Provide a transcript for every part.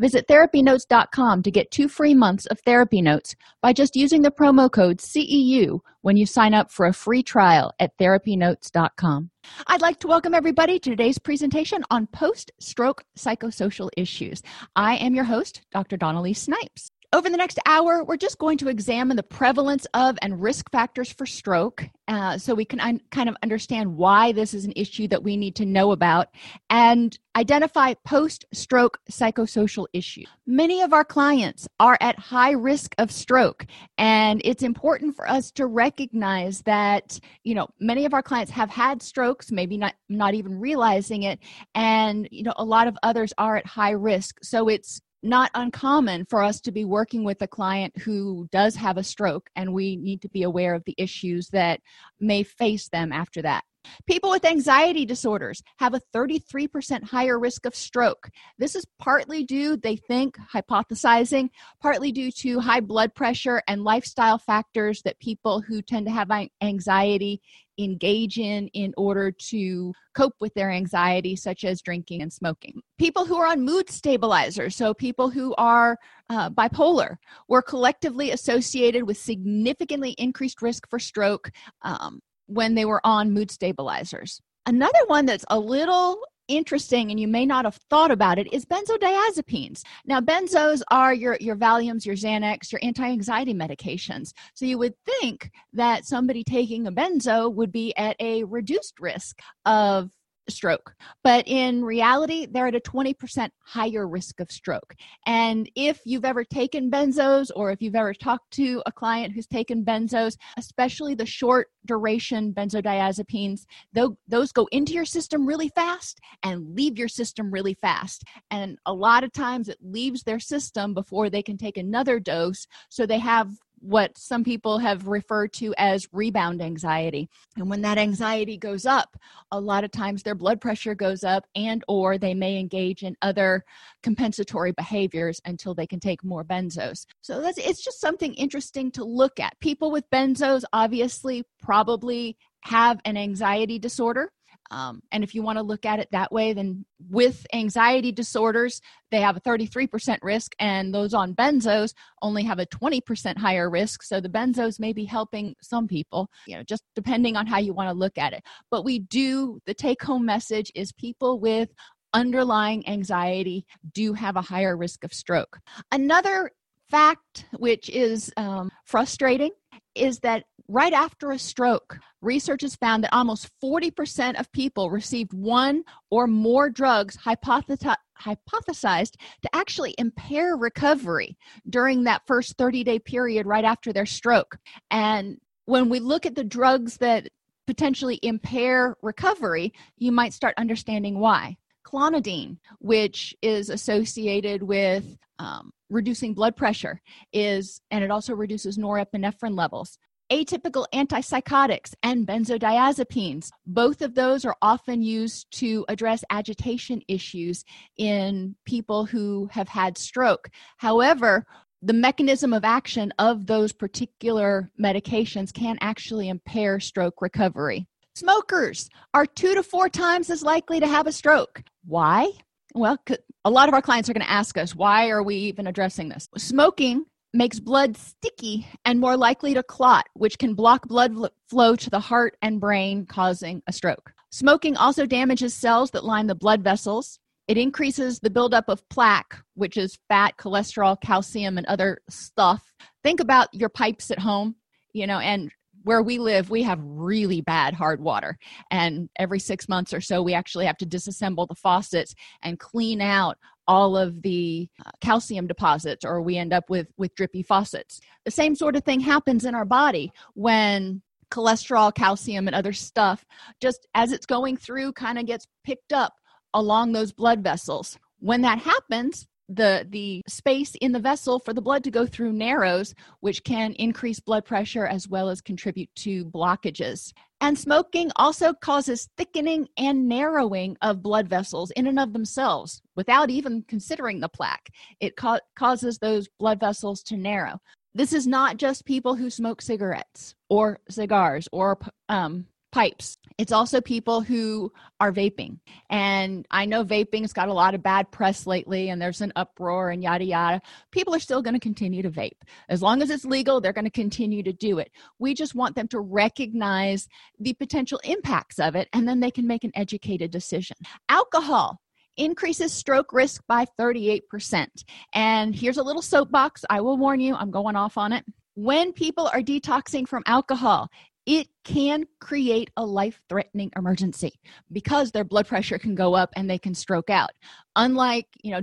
Visit therapynotes.com to get two free months of therapy notes by just using the promo code CEU when you sign up for a free trial at therapynotes.com. I'd like to welcome everybody to today's presentation on post stroke psychosocial issues. I am your host, Dr. Dawn-Elise Snipes. Over the next hour, we're just going to examine the prevalence of and risk factors for stroke uh, so we can un- kind of understand why this is an issue that we need to know about and identify post stroke psychosocial issues. Many of our clients are at high risk of stroke, and it's important for us to recognize that, you know, many of our clients have had strokes, maybe not, not even realizing it, and, you know, a lot of others are at high risk. So it's not uncommon for us to be working with a client who does have a stroke, and we need to be aware of the issues that may face them after that. People with anxiety disorders have a 33% higher risk of stroke. This is partly due, they think, hypothesizing, partly due to high blood pressure and lifestyle factors that people who tend to have anxiety engage in in order to cope with their anxiety, such as drinking and smoking. People who are on mood stabilizers, so people who are uh, bipolar, were collectively associated with significantly increased risk for stroke. Um, when they were on mood stabilizers. Another one that's a little interesting and you may not have thought about it is benzodiazepines. Now, benzos are your, your Valiums, your Xanax, your anti anxiety medications. So you would think that somebody taking a benzo would be at a reduced risk of stroke. But in reality, they're at a 20% higher risk of stroke. And if you've ever taken benzos or if you've ever talked to a client who's taken benzos, especially the short duration benzodiazepines, though those go into your system really fast and leave your system really fast. And a lot of times it leaves their system before they can take another dose. So they have what some people have referred to as rebound anxiety. And when that anxiety goes up a lot of times their blood pressure goes up and or they may engage in other compensatory behaviors until they can take more benzos. So that's it's just something interesting to look at. People with benzos obviously probably have an anxiety disorder um, and if you want to look at it that way, then with anxiety disorders, they have a 33% risk, and those on benzos only have a 20% higher risk. So the benzos may be helping some people, you know, just depending on how you want to look at it. But we do, the take home message is people with underlying anxiety do have a higher risk of stroke. Another fact which is um, frustrating is that right after a stroke, research has found that almost 40% of people received one or more drugs hypothesized to actually impair recovery during that first 30 day period right after their stroke. And when we look at the drugs that potentially impair recovery, you might start understanding why. Clonidine, which is associated with um, reducing blood pressure, is and it also reduces norepinephrine levels atypical antipsychotics and benzodiazepines. Both of those are often used to address agitation issues in people who have had stroke. However, the mechanism of action of those particular medications can actually impair stroke recovery. Smokers are two to four times as likely to have a stroke. Why? Well, a lot of our clients are going to ask us, why are we even addressing this? Smoking makes blood sticky and more likely to clot, which can block blood flow to the heart and brain, causing a stroke. Smoking also damages cells that line the blood vessels. It increases the buildup of plaque, which is fat, cholesterol, calcium, and other stuff. Think about your pipes at home, you know, and where we live, we have really bad hard water. And every six months or so, we actually have to disassemble the faucets and clean out all of the calcium deposits or we end up with with drippy faucets. The same sort of thing happens in our body when cholesterol calcium and other stuff just as it's going through kind of gets picked up along those blood vessels. When that happens the the space in the vessel for the blood to go through narrows which can increase blood pressure as well as contribute to blockages and smoking also causes thickening and narrowing of blood vessels in and of themselves without even considering the plaque. It ca- causes those blood vessels to narrow. This is not just people who smoke cigarettes or cigars or um, pipes. It's also people who are vaping. And I know vaping's got a lot of bad press lately and there's an uproar and yada yada. People are still going to continue to vape. As long as it's legal, they're going to continue to do it. We just want them to recognize the potential impacts of it and then they can make an educated decision. Alcohol increases stroke risk by 38%. And here's a little soapbox. I will warn you, I'm going off on it when people are detoxing from alcohol, it can create a life threatening emergency because their blood pressure can go up and they can stroke out. Unlike you know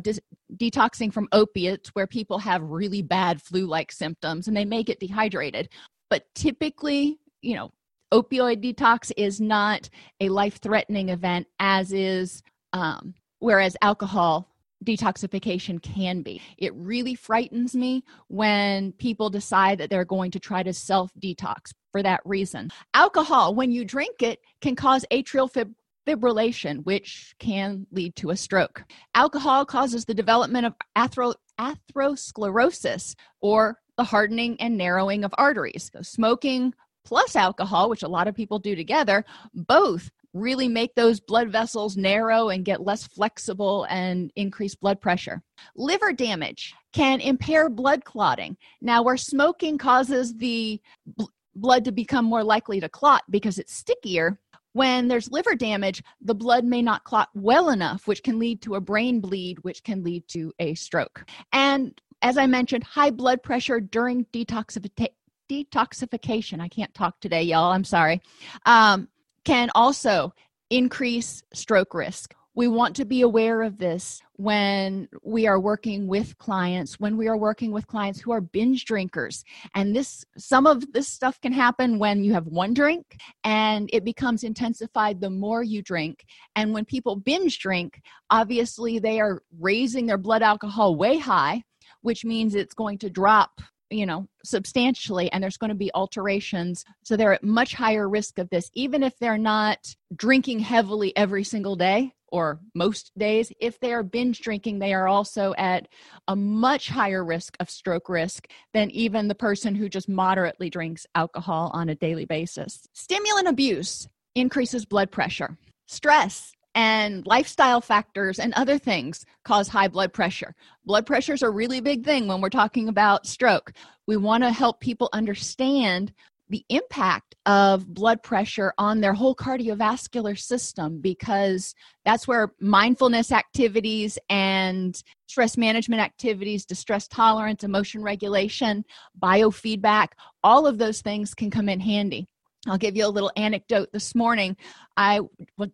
detoxing from opiates where people have really bad flu like symptoms and they may get dehydrated but typically you know opioid detox is not a life threatening event as is um, whereas alcohol detoxification can be. It really frightens me when people decide that they're going to try to self detox for that reason. Alcohol, when you drink it, can cause atrial fib- fibrillation, which can lead to a stroke. Alcohol causes the development of athero- atherosclerosis or the hardening and narrowing of arteries. So, smoking plus alcohol, which a lot of people do together, both really make those blood vessels narrow and get less flexible and increase blood pressure. Liver damage can impair blood clotting. Now, where smoking causes the bl- blood to become more likely to clot because it's stickier, when there's liver damage, the blood may not clot well enough, which can lead to a brain bleed, which can lead to a stroke. And as I mentioned, high blood pressure during detoxification detoxification i can't talk today y'all i'm sorry um, can also increase stroke risk. We want to be aware of this when we are working with clients, when we are working with clients who are binge drinkers. And this some of this stuff can happen when you have one drink and it becomes intensified the more you drink. And when people binge drink, obviously they are raising their blood alcohol way high, which means it's going to drop you know substantially and there's going to be alterations so they're at much higher risk of this even if they're not drinking heavily every single day or most days. If they are binge drinking they are also at a much higher risk of stroke risk than even the person who just moderately drinks alcohol on a daily basis. Stimulant abuse increases blood pressure. Stress and lifestyle factors and other things cause high blood pressure. Blood pressure is a really big thing when we're talking about stroke. We want to help people understand the impact of blood pressure on their whole cardiovascular system because that's where mindfulness activities and stress management activities, distress tolerance, emotion regulation, biofeedback, all of those things can come in handy. I'll give you a little anecdote. This morning, I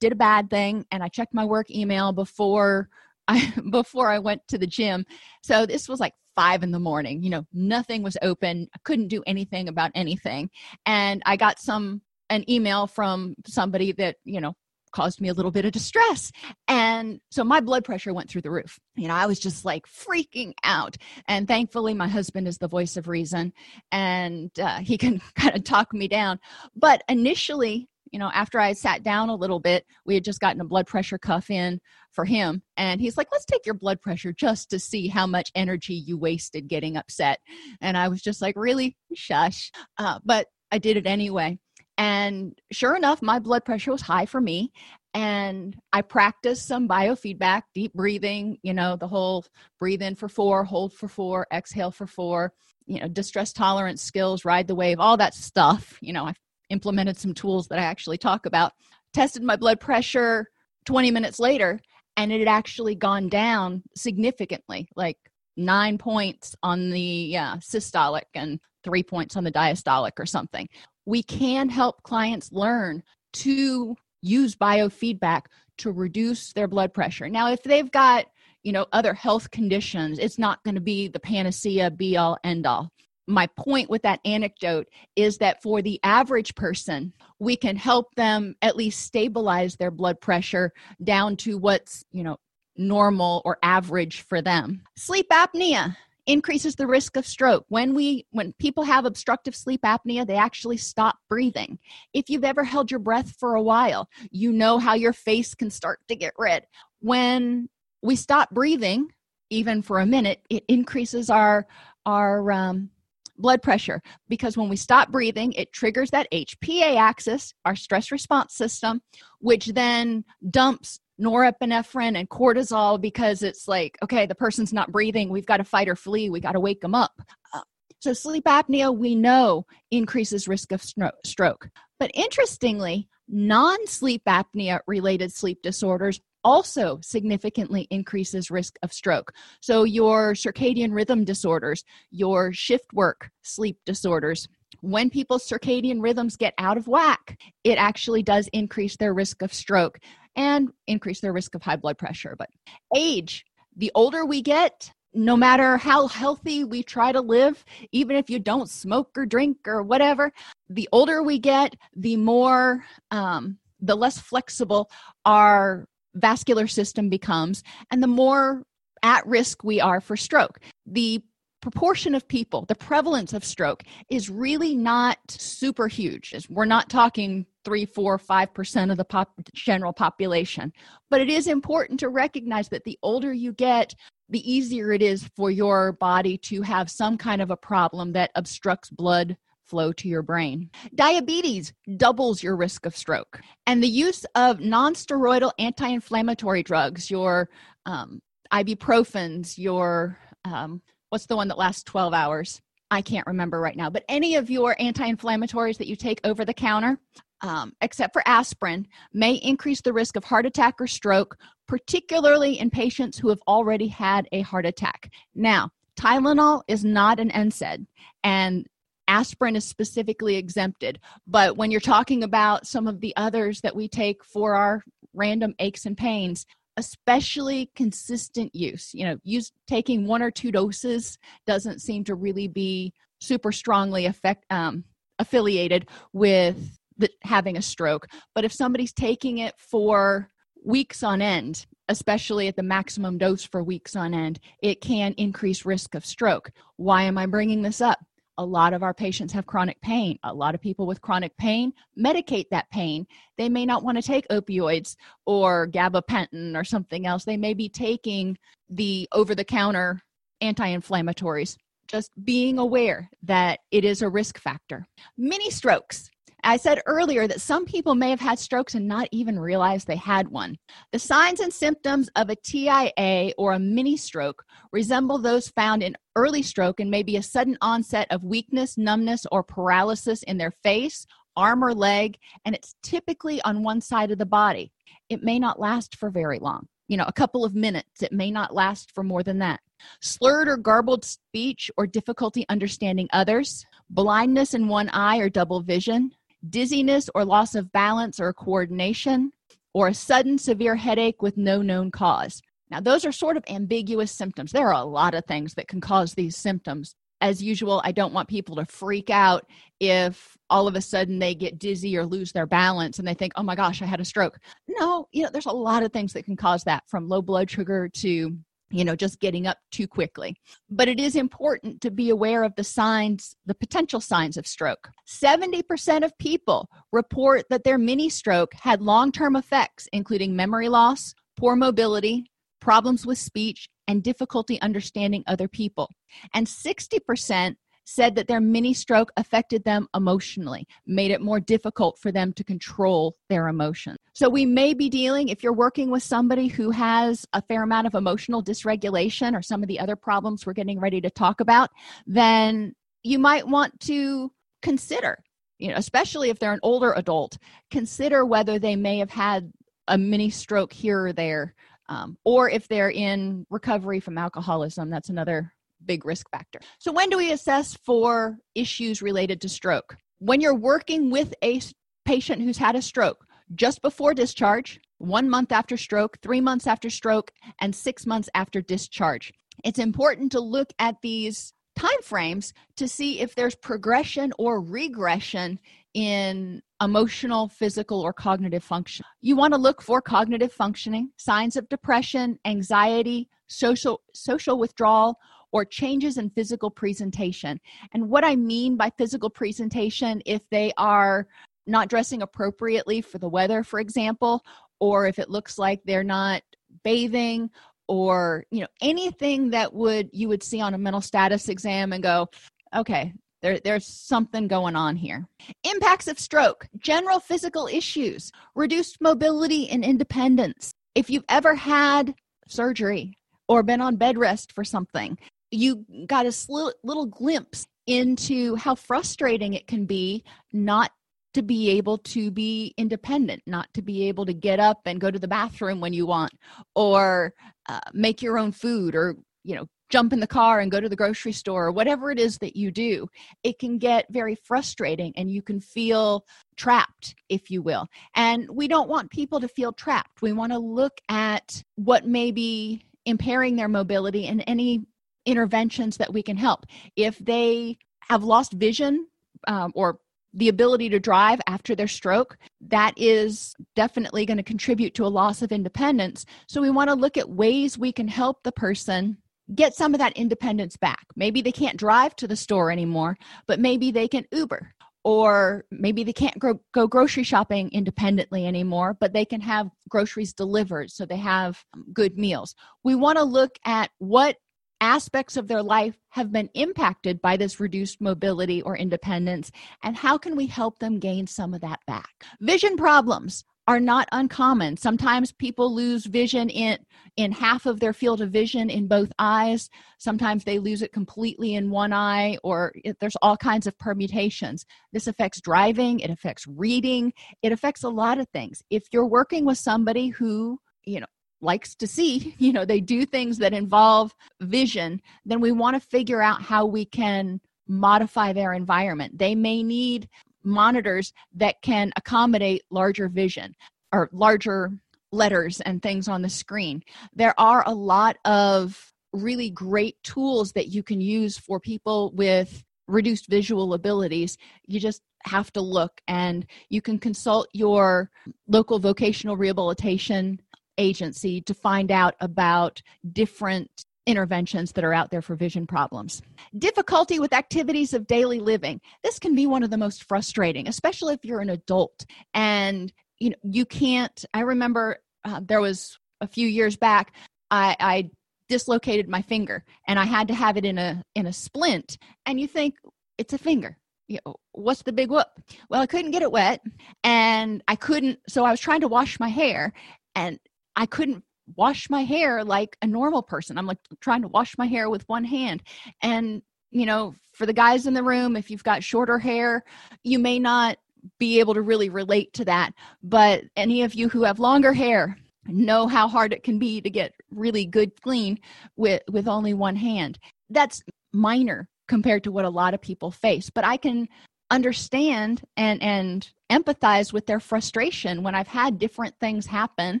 did a bad thing and I checked my work email before I before I went to the gym. So this was like five in the morning. You know, nothing was open. I couldn't do anything about anything, and I got some an email from somebody that you know caused me a little bit of distress. And so my blood pressure went through the roof. You know, I was just like freaking out. And thankfully, my husband is the voice of reason and uh, he can kind of talk me down. But initially, you know, after I sat down a little bit, we had just gotten a blood pressure cuff in for him. And he's like, let's take your blood pressure just to see how much energy you wasted getting upset. And I was just like, really? Shush. Uh, but I did it anyway. And sure enough, my blood pressure was high for me. And I practiced some biofeedback, deep breathing, you know, the whole breathe in for four, hold for four, exhale for four, you know, distress tolerance skills, ride the wave, all that stuff. You know, I implemented some tools that I actually talk about. Tested my blood pressure 20 minutes later, and it had actually gone down significantly, like nine points on the uh, systolic and three points on the diastolic or something we can help clients learn to use biofeedback to reduce their blood pressure. Now, if they've got, you know, other health conditions, it's not going to be the panacea be all end all. My point with that anecdote is that for the average person, we can help them at least stabilize their blood pressure down to what's, you know, normal or average for them. Sleep apnea increases the risk of stroke. When we when people have obstructive sleep apnea they actually stop breathing. If you've ever held your breath for a while you know how your face can start to get red. When we stop breathing even for a minute it increases our our um, blood pressure. Because when we stop breathing it triggers that hpa axis our stress response system which then dumps norepinephrine and cortisol because it's like okay the person's not breathing. We've got to fight or flee. We got to wake them up. Uh, so sleep apnea we know increases risk of stroke. But interestingly non-sleep apnea related sleep disorders also significantly increases risk of stroke. So your circadian rhythm disorders your shift work sleep disorders when people's circadian rhythms get out of whack, it actually does increase their risk of stroke and increase their risk of high blood pressure. But age, the older we get, no matter how healthy we try to live, even if you don't smoke or drink or whatever, the older we get, the more, um, the less flexible our vascular system becomes, and the more at risk we are for stroke. The proportion of people, the prevalence of stroke is really not super huge. We're not talking three, four, five percent of the pop- general population. But it is important to recognize that the older you get, the easier it is for your body to have some kind of a problem that obstructs blood flow to your brain. Diabetes doubles your risk of stroke. And the use of nonsteroidal anti inflammatory drugs, your um, ibuprofens, your um, what's the one that lasts 12 hours? I can't remember right now, but any of your anti inflammatories that you take over the counter, um, except for aspirin, may increase the risk of heart attack or stroke, particularly in patients who have already had a heart attack. Now, Tylenol is not an NSAID, and aspirin is specifically exempted. But when you're talking about some of the others that we take for our random aches and pains, especially consistent use you know use taking one or two doses doesn't seem to really be super strongly affect um, affiliated with the, having a stroke. But if somebody's taking it for weeks on end especially at the maximum dose for weeks on end it can increase risk of stroke. Why am i bringing this up a lot of our patients have chronic pain. A lot of people with chronic pain medicate that pain. They may not want to take opioids or gabapentin or something else. They may be taking the over the counter anti inflammatories. Just being aware that it is a risk factor. Mini strokes. I said earlier that some people may have had strokes and not even realize they had one. The signs and symptoms of a TIA or a mini stroke resemble those found in early stroke and may be a sudden onset of weakness, numbness, or paralysis in their face, arm, or leg, and it's typically on one side of the body. It may not last for very long, you know, a couple of minutes. It may not last for more than that. Slurred or garbled speech or difficulty understanding others, blindness in one eye or double vision, dizziness or loss of balance or coordination, or a sudden severe headache with no known cause. Now, those are sort of ambiguous symptoms. There are a lot of things that can cause these symptoms. As usual, I don't want people to freak out if all of a sudden they get dizzy or lose their balance and they think, oh my gosh, I had a stroke. No, you know, there's a lot of things that can cause that from low blood sugar to you know just getting up too quickly. But it is important to be aware of the signs the potential signs of stroke. 70% of people report that their mini stroke had long-term effects including memory loss poor mobility problems with speech and difficulty understanding other people. And 60% said that their mini stroke affected them emotionally, made it more difficult for them to control their emotions. So, we may be dealing, if you're working with somebody who has a fair amount of emotional dysregulation or some of the other problems we're getting ready to talk about, then you might want to consider, you know, especially if they're an older adult, consider whether they may have had a mini stroke here or there. Um, or if they're in recovery from alcoholism, that's another big risk factor. So, when do we assess for issues related to stroke? When you're working with a patient who's had a stroke, just before discharge, one month after stroke, three months after stroke, and six months after discharge. It's important to look at these time frames to see if there's progression or regression in emotional, physical, or cognitive function. You want to look for cognitive functioning, signs of depression, anxiety, social social withdrawal, or changes in physical presentation. And what I mean by physical presentation, if they are not dressing appropriately for the weather, for example, or if it looks like they're not bathing or you know anything that would you would see on a mental status exam and go okay there, there's something going on here impacts of stroke general physical issues reduced mobility and independence if you've ever had surgery or been on bed rest for something you got a sl- little glimpse into how frustrating it can be not to be able to be independent, not to be able to get up and go to the bathroom when you want, or uh, make your own food, or you know, jump in the car and go to the grocery store, or whatever it is that you do. It can get very frustrating, and you can feel trapped, if you will. And we don't want people to feel trapped. We want to look at what may be impairing their mobility and any interventions that we can help. If they have lost vision um, or the ability to drive after their stroke, that is definitely going to contribute to a loss of independence. So, we want to look at ways we can help the person get some of that independence back. Maybe they can't drive to the store anymore, but maybe they can Uber. Or maybe they can't go, go grocery shopping independently anymore, but they can have groceries delivered so they have good meals. We want to look at what aspects of their life have been impacted by this reduced mobility or independence, and how can we help them gain some of that back? Vision problems are not uncommon. Sometimes people lose vision in in half of their field of vision in both eyes. Sometimes they lose it completely in one eye or it, there's all kinds of permutations. This affects driving, it affects reading, it affects a lot of things. If you're working with somebody who, you know, likes to see, you know, they do things that involve vision, then we want to figure out how we can modify their environment. They may need monitors that can accommodate larger vision or larger letters and things on the screen. There are a lot of really great tools that you can use for people with reduced visual abilities. You just have to look and you can consult your local vocational rehabilitation agency to find out about different interventions that are out there for vision problems. Difficulty with activities of daily living. This can be one of the most frustrating, especially if you're an adult and you know you can't I remember uh, there was a few years back I, I dislocated my finger and I had to have it in a in a splint and you think it's a finger you know, what's the big whoop? Well, I couldn't get it wet and I couldn't, so I was trying to wash my hair and I couldn't wash my hair like a normal person. I'm like trying to wash my hair with one hand. And, you know, for the guys in the room, if you've got shorter hair, you may not be able to really relate to that. But any of you who have longer hair, know how hard it can be to get really good clean with with only one hand that's minor compared to what a lot of people face but i can understand and and empathize with their frustration when I've had different things happen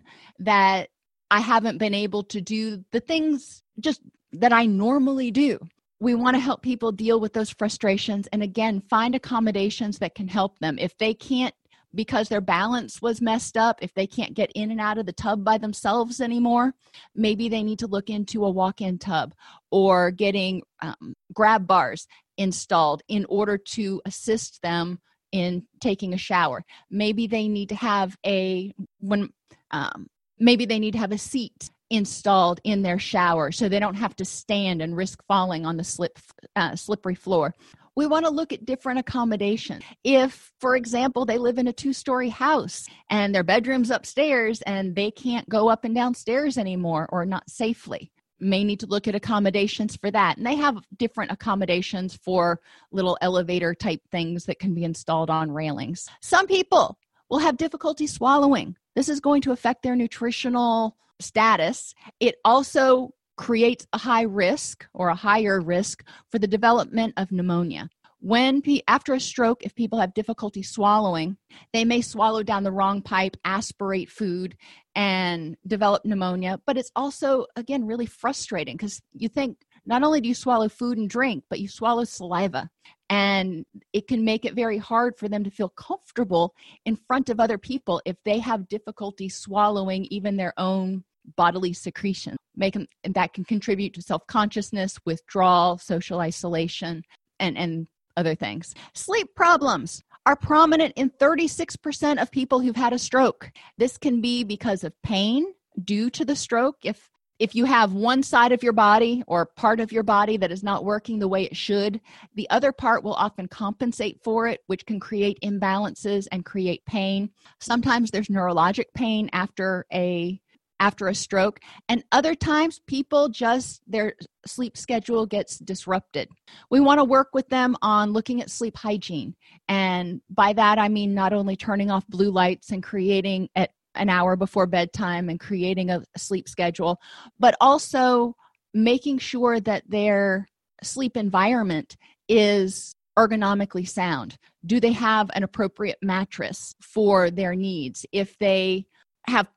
that I haven't been able to do the things just that I normally do. We want to help people deal with those frustrations and again find accommodations that can help them. If they can't because their balance was messed up, if they can't get in and out of the tub by themselves anymore, maybe they need to look into a walk in tub or getting um, grab bars installed in order to assist them in taking a shower. Maybe they need to have a when um, maybe they need to have a seat installed in their shower so they don't have to stand and risk falling on the slip uh, slippery floor. We want to look at different accommodations. If, for example, they live in a two story house and their bedroom's upstairs and they can't go up and downstairs anymore or not safely, may need to look at accommodations for that. And they have different accommodations for little elevator type things that can be installed on railings. Some people will have difficulty swallowing. This is going to affect their nutritional status. It also creates a high risk or a higher risk for the development of pneumonia when after a stroke if people have difficulty swallowing they may swallow down the wrong pipe aspirate food and develop pneumonia but it's also again really frustrating because you think not only do you swallow food and drink, but you swallow saliva. And it can make it very hard for them to feel comfortable in front of other people if they have difficulty swallowing even their own bodily secretion. Make them, and that can contribute to self consciousness, withdrawal, social isolation, and, and other things. Sleep problems are prominent in 36% of people who've had a stroke. This can be because of pain due to the stroke. If if you have one side of your body or part of your body that is not working the way it should, the other part will often compensate for it, which can create imbalances and create pain. Sometimes there's neurologic pain after a after a stroke and other times people just their sleep schedule gets disrupted. We want to work with them on looking at sleep hygiene and by that i mean not only turning off blue lights and creating at an hour before bedtime and creating a sleep schedule but also making sure that their sleep environment is ergonomically sound. Do they have an appropriate mattress for their needs? If they have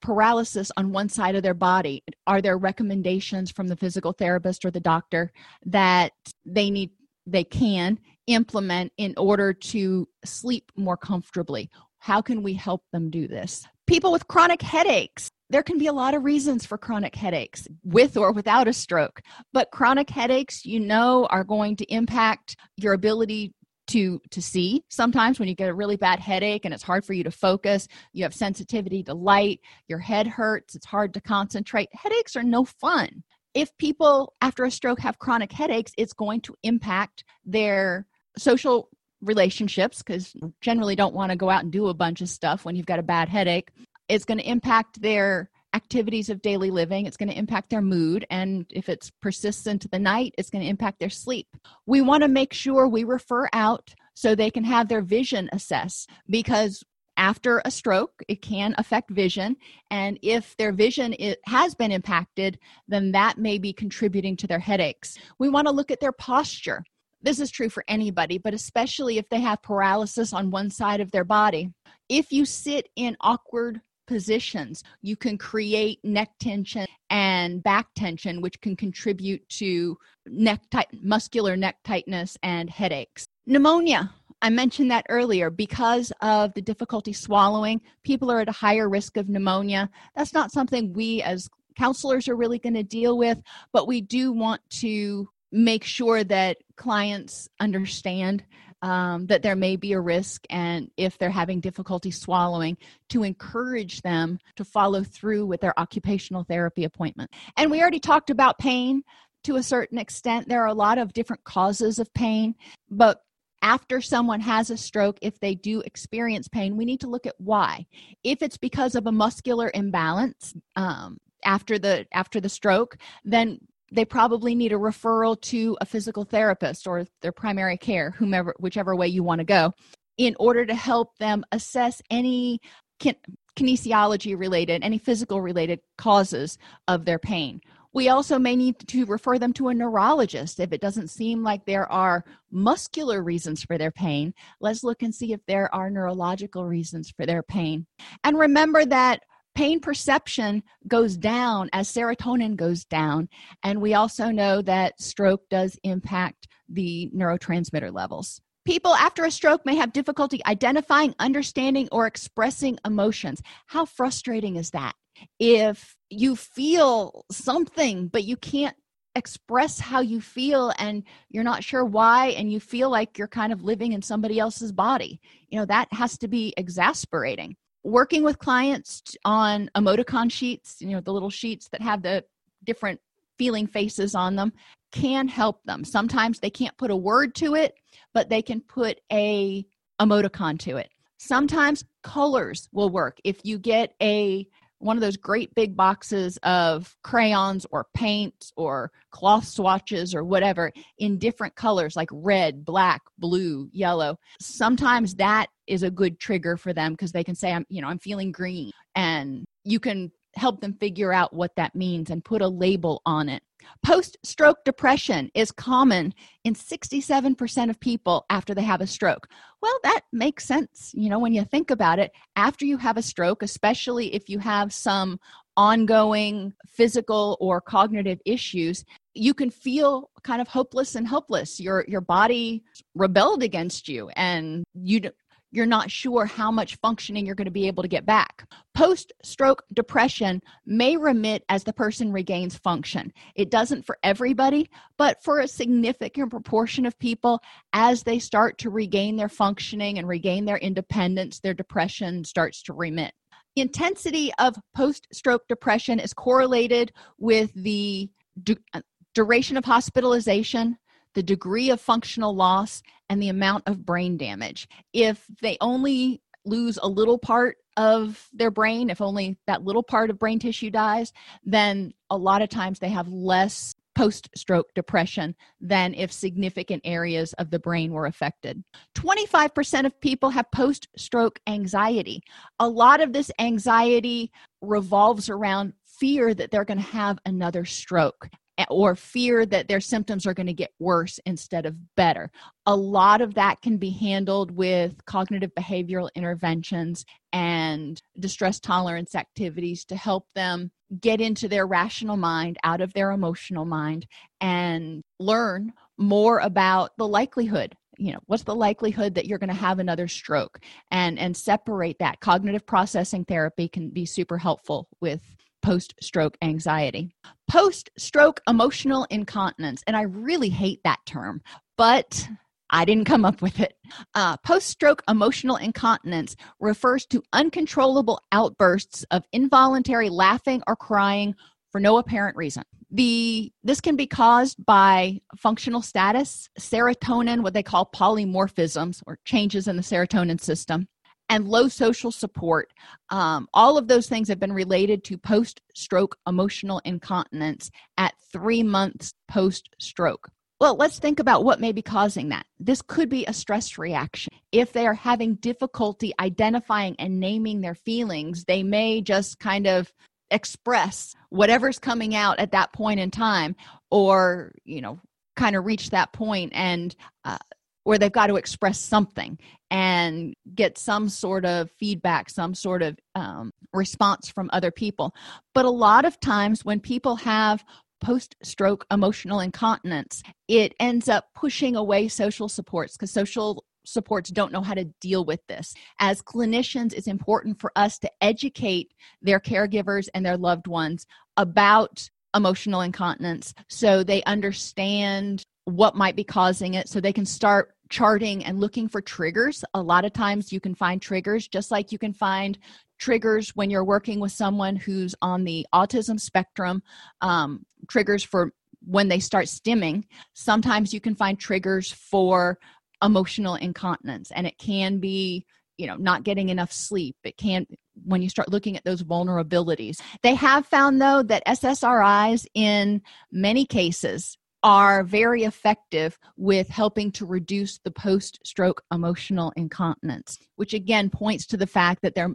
paralysis on one side of their body. Are there recommendations from the physical therapist or the doctor that they need they can implement in order to sleep more comfortably? How can we help them do this? People with chronic headaches. There can be a lot of reasons for chronic headaches with or without a stroke but chronic headaches you know are going to impact your ability to to see. Sometimes when you get a really bad headache and it's hard for you to focus you have sensitivity to light your head hurts it's hard to concentrate headaches are no fun. If people after a stroke have chronic headaches it's going to impact their social relationships because generally don't want to go out and do a bunch of stuff when you've got a bad headache. It's going to impact their activities of daily living it's going to impact their mood and if it's persists into the night it's going to impact their sleep. We want to make sure we refer out so they can have their vision assessed because after a stroke it can affect vision and if their vision it has been impacted then that may be contributing to their headaches. We want to look at their posture. This is true for anybody but especially if they have paralysis on one side of their body. If you sit in awkward positions, you can create neck tension and back tension, which can contribute to neck tight, muscular neck tightness and headaches. Pneumonia. I mentioned that earlier because of the difficulty swallowing, people are at a higher risk of pneumonia. That's not something we as counselors are really going to deal with, but we do want to make sure that clients understand um, that there may be a risk and if they're having difficulty swallowing to encourage them to follow through with their occupational therapy appointment. And we already talked about pain to a certain extent. There are a lot of different causes of pain but after someone has a stroke if they do experience pain we need to look at why. If it's because of a muscular imbalance um, after the after the stroke then they probably need a referral to a physical therapist or their primary care whomever whichever way you want to go in order to help them assess any kin- kinesiology related any physical related causes of their pain. We also may need to refer them to a neurologist. If it doesn't seem like there are muscular reasons for their pain let's look and see if there are neurological reasons for their pain. And remember that pain perception goes down as serotonin goes down. And we also know that stroke does impact the neurotransmitter levels. People after a stroke may have difficulty identifying, understanding, or expressing emotions. How frustrating is that? If you feel something, but you can't express how you feel and you're not sure why, and you feel like you're kind of living in somebody else's body, you know, that has to be exasperating working with clients on emoticon sheets you know the little sheets that have the different feeling faces on them can help them. Sometimes they can't put a word to it but they can put a emoticon to it. Sometimes colors will work. If you get a one of those great big boxes of crayons or paints or cloth swatches or whatever in different colors like red, black, blue, yellow. Sometimes that is a good trigger for them because they can say I'm, you know, I'm feeling green and you can help them figure out what that means and put a label on it. Post stroke depression is common in 67% of people after they have a stroke. Well, that makes sense. You know, when you think about it, after you have a stroke, especially if you have some ongoing physical or cognitive issues, you can feel kind of hopeless and helpless your your body rebelled against you and you you're not sure how much functioning you're going to be able to get back. Post stroke depression may remit as the person regains function. It doesn't for everybody, but for a significant proportion of people, as they start to regain their functioning and regain their independence, their depression starts to remit. Intensity of post stroke depression is correlated with the du- duration of hospitalization, the degree of functional loss, and the amount of brain damage. If they only lose a little part of their brain, if only that little part of brain tissue dies, then a lot of times they have less post stroke depression than if significant areas of the brain were affected. 25% of people have post stroke anxiety. A lot of this anxiety revolves around fear that they're going to have another stroke or fear that their symptoms are going to get worse instead of better. A lot of that can be handled with cognitive behavioral interventions and distress tolerance activities to help them get into their rational mind out of their emotional mind and learn more about the likelihood you know what's the likelihood that you're going to have another stroke and and separate that cognitive processing therapy can be super helpful with post stroke anxiety. Post stroke emotional incontinence, and I really hate that term, but I didn't come up with it. Uh, Post stroke emotional incontinence refers to uncontrollable outbursts of involuntary laughing or crying for no apparent reason. The this can be caused by functional status, serotonin, what they call polymorphisms or changes in the serotonin system, and low social support. Um, all of those things have been related to post stroke emotional incontinence at three months post stroke. Well, let's think about what may be causing that. This could be a stress reaction. If they are having difficulty identifying and naming their feelings, they may just kind of express whatever's coming out at that point in time or, you know, kind of reach that point and uh, where they've got to express something and get some sort of feedback, some sort of um, response from other people. But a lot of times, when people have post stroke emotional incontinence, it ends up pushing away social supports because social supports don't know how to deal with this. As clinicians, it's important for us to educate their caregivers and their loved ones about emotional incontinence so they understand what might be causing it so they can start charting and looking for triggers. A lot of times you can find triggers just like you can find triggers when you're working with someone who's on the autism spectrum, um, triggers for when they start stimming. Sometimes you can find triggers for emotional incontinence, and it can be you know not getting enough sleep it can when you start looking at those vulnerabilities they have found though that ssris in many cases are very effective with helping to reduce the post stroke emotional incontinence, which again points to the fact that there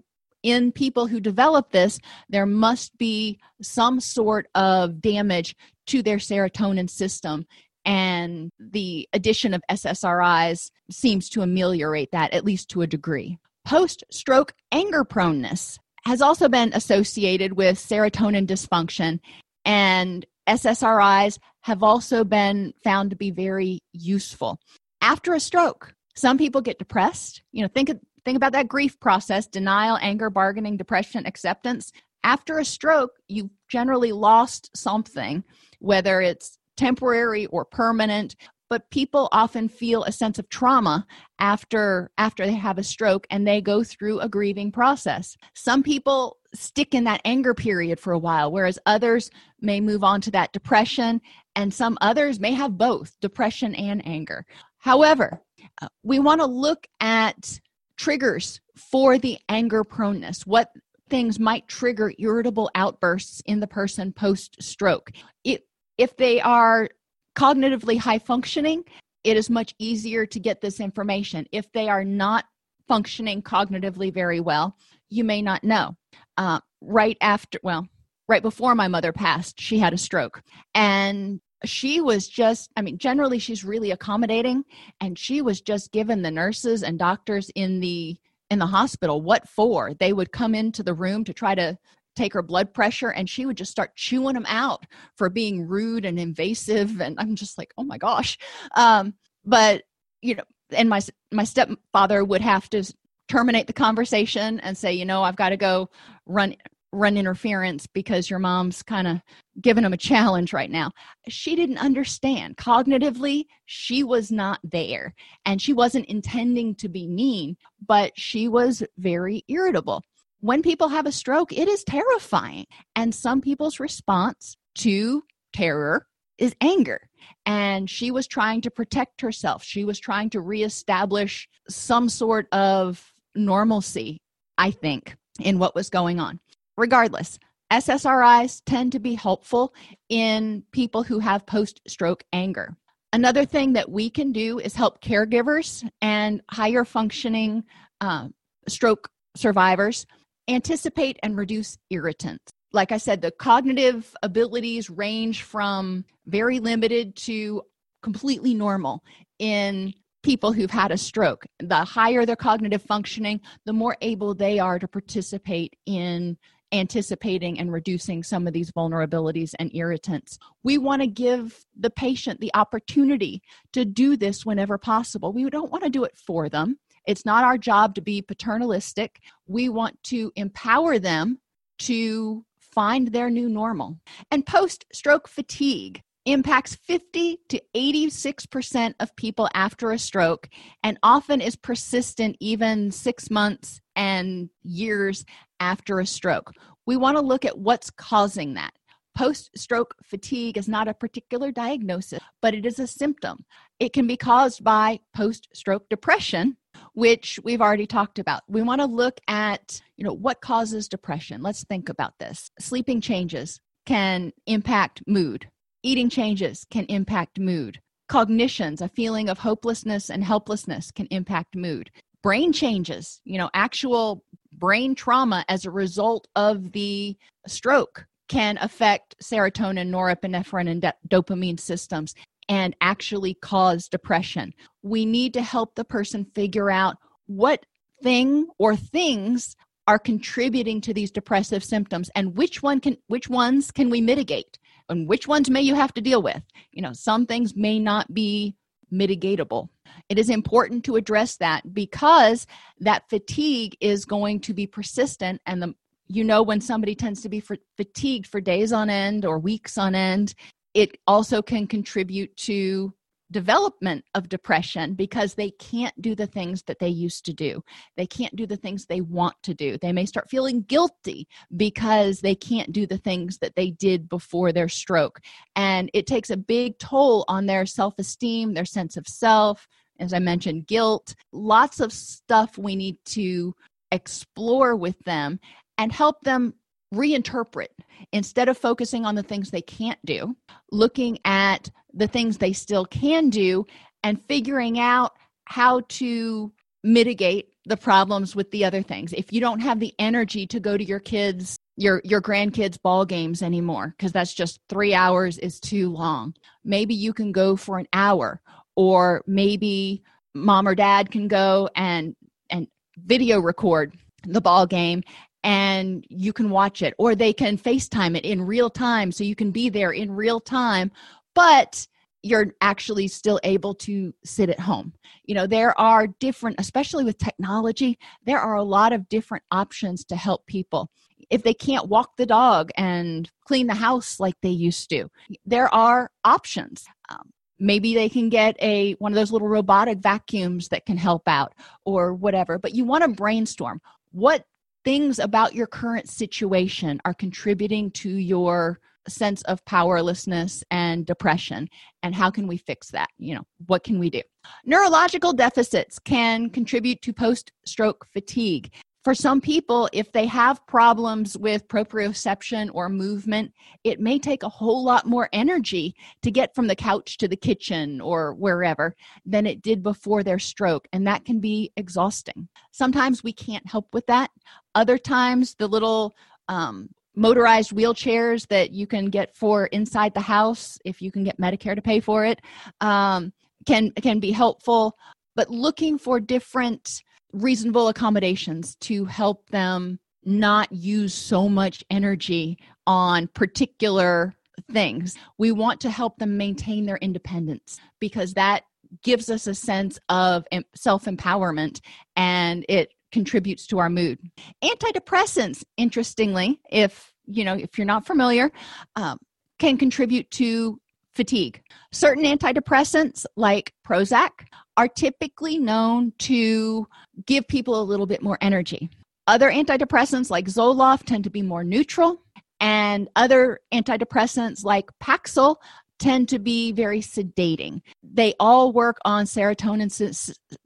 in people who develop this, there must be some sort of damage to their serotonin system. And the addition of SSRIs seems to ameliorate that, at least to a degree. Post stroke anger proneness has also been associated with serotonin dysfunction. And SSRIs have also been found to be very useful. After a stroke, some people get depressed. You know, think think about that grief process, denial, anger, bargaining, depression, acceptance. After a stroke, you've generally lost something, whether it's temporary or permanent but people often feel a sense of trauma after after they have a stroke and they go through a grieving process some people stick in that anger period for a while whereas others may move on to that depression and some others may have both depression and anger however uh, we want to look at triggers for the anger proneness what things might trigger irritable outbursts in the person post stroke if they are cognitively high functioning, it is much easier to get this information. If they are not functioning cognitively very well, you may not know. Uh, right after, well, right before my mother passed, she had a stroke. And she was just, I mean, generally she's really accommodating. And she was just given the nurses and doctors in the in the hospital what for they would come into the room to try to take her blood pressure and she would just start chewing them out for being rude and invasive and i'm just like oh my gosh um, but you know and my my stepfather would have to terminate the conversation and say you know i've got to go run run interference because your mom's kind of giving him a challenge right now. She didn't understand. Cognitively, she was not there and she wasn't intending to be mean, but she was very irritable. When people have a stroke, it is terrifying. And some people's response to terror is anger. And she was trying to protect herself. She was trying to reestablish some sort of normalcy, I think, in what was going on regardless, SSRIs tend to be helpful in people who have post stroke anger. Another thing that we can do is help caregivers and higher functioning uh, stroke survivors anticipate and reduce irritants. Like I said, the cognitive abilities range from very limited to completely normal in people who've had a stroke. The higher their cognitive functioning, the more able they are to participate in anticipating and reducing some of these vulnerabilities and irritants. We want to give the patient the opportunity to do this whenever possible. We don't want to do it for them. It's not our job to be paternalistic. We want to empower them to find their new normal. And post stroke fatigue impacts 50 to 86% of people after a stroke and often is persistent even six months and years after a stroke. We want to look at what's causing that. Post stroke fatigue is not a particular diagnosis, but it is a symptom. It can be caused by post stroke depression, which we've already talked about. We want to look at, you know, what causes depression. Let's think about this. Sleeping changes can impact mood. Eating changes can impact mood. Cognitions, a feeling of hopelessness and helplessness can impact mood. Brain changes, you know, actual brain trauma as a result of the stroke can affect serotonin, norepinephrine, and dopamine systems and actually cause depression. We need to help the person figure out what thing or things are contributing to these depressive symptoms and which one can which ones can we mitigate and which ones may you have to deal with? You know some things may not be mitigatable. It is important to address that because that fatigue is going to be persistent and the you know when somebody tends to be for, fatigued for days on end or weeks on end it also can contribute to development of depression because they can't do the things that they used to do. They can't do the things they want to do. They may start feeling guilty because they can't do the things that they did before their stroke. And it takes a big toll on their self esteem, their sense of self, as I mentioned, guilt, lots of stuff we need to explore with them and help them reinterpret instead of focusing on the things they can't do, looking at the things they still can do and figuring out how to mitigate the problems with the other things. If you don't have the energy to go to your kids your your grandkids ball games anymore because that's just 3 hours is too long. Maybe you can go for an hour or maybe mom or dad can go and and video record the ball game and you can watch it or they can facetime it in real time so you can be there in real time but you're actually still able to sit at home. You know, there are different, especially with technology, there are a lot of different options to help people. If they can't walk the dog and clean the house like they used to, there are options. Um, maybe they can get a one of those little robotic vacuums that can help out or whatever but you want to brainstorm what things about your current situation are contributing to your sense of powerlessness and depression and how can we fix that you know what can we do neurological deficits can contribute to post stroke fatigue for some people, if they have problems with proprioception or movement, it may take a whole lot more energy to get from the couch to the kitchen or wherever than it did before their stroke, and that can be exhausting. Sometimes we can't help with that. Other times, the little um, motorized wheelchairs that you can get for inside the house, if you can get Medicare to pay for it, um, can can be helpful. But looking for different reasonable accommodations to help them not use so much energy on particular things. We want to help them maintain their independence because that gives us a sense of self empowerment and it contributes to our mood. Antidepressants, interestingly, if you know if you're not familiar, um, can contribute to fatigue. Certain antidepressants, like Prozac, are typically known to give people a little bit more energy. Other antidepressants, like Zoloft, tend to be more neutral, and other antidepressants, like Paxil, tend to be very sedating. They all work on serotonin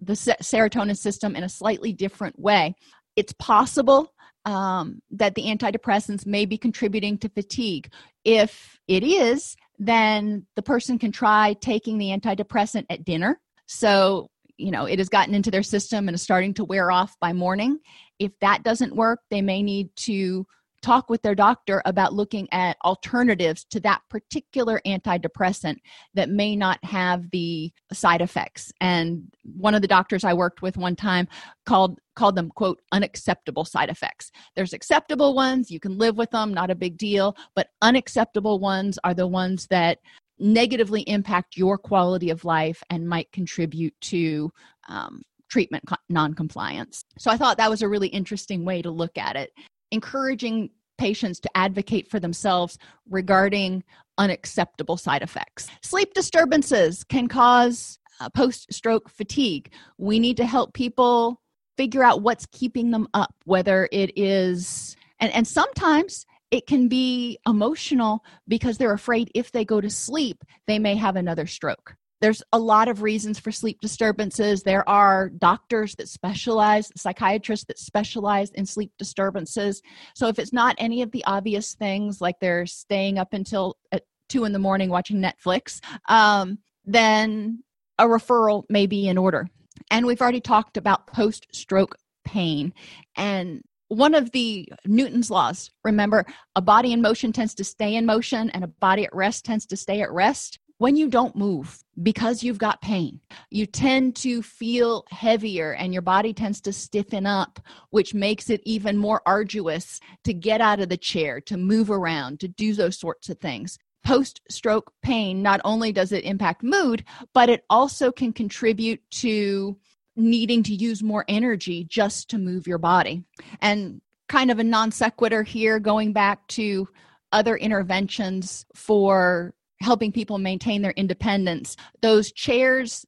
the serotonin system in a slightly different way. It's possible um, that the antidepressants may be contributing to fatigue. If it is, then the person can try taking the antidepressant at dinner. So, you know, it has gotten into their system and is starting to wear off by morning. If that doesn't work, they may need to talk with their doctor about looking at alternatives to that particular antidepressant that may not have the side effects. And one of the doctors i worked with one time called called them quote unacceptable side effects. There's acceptable ones you can live with them not a big deal but unacceptable ones are the ones that negatively impact your quality of life and might contribute to um, treatment noncompliance. So I thought that was a really interesting way to look at it encouraging patients to advocate for themselves regarding unacceptable side effects. Sleep disturbances can cause uh, post stroke fatigue. We need to help people figure out what's keeping them up, whether it is, and, and sometimes it can be emotional because they're afraid if they go to sleep, they may have another stroke there's a lot of reasons for sleep disturbances. There are doctors that specialize psychiatrists that specialize in sleep disturbances. So if it's not any of the obvious things like they're staying up until at two in the morning watching netflix um, then a referral may be in order. And we've already talked about post stroke pain. And one of the Newton's laws, remember, a body in motion tends to stay in motion and a body at rest tends to stay at rest when you don't move because you've got pain, you tend to feel heavier and your body tends to stiffen up, which makes it even more arduous to get out of the chair, to move around, to do those sorts of things. Post stroke pain, not only does it impact mood, but it also can contribute to needing to use more energy just to move your body. And kind of a non sequitur here, going back to other interventions for helping people maintain their independence. Those chairs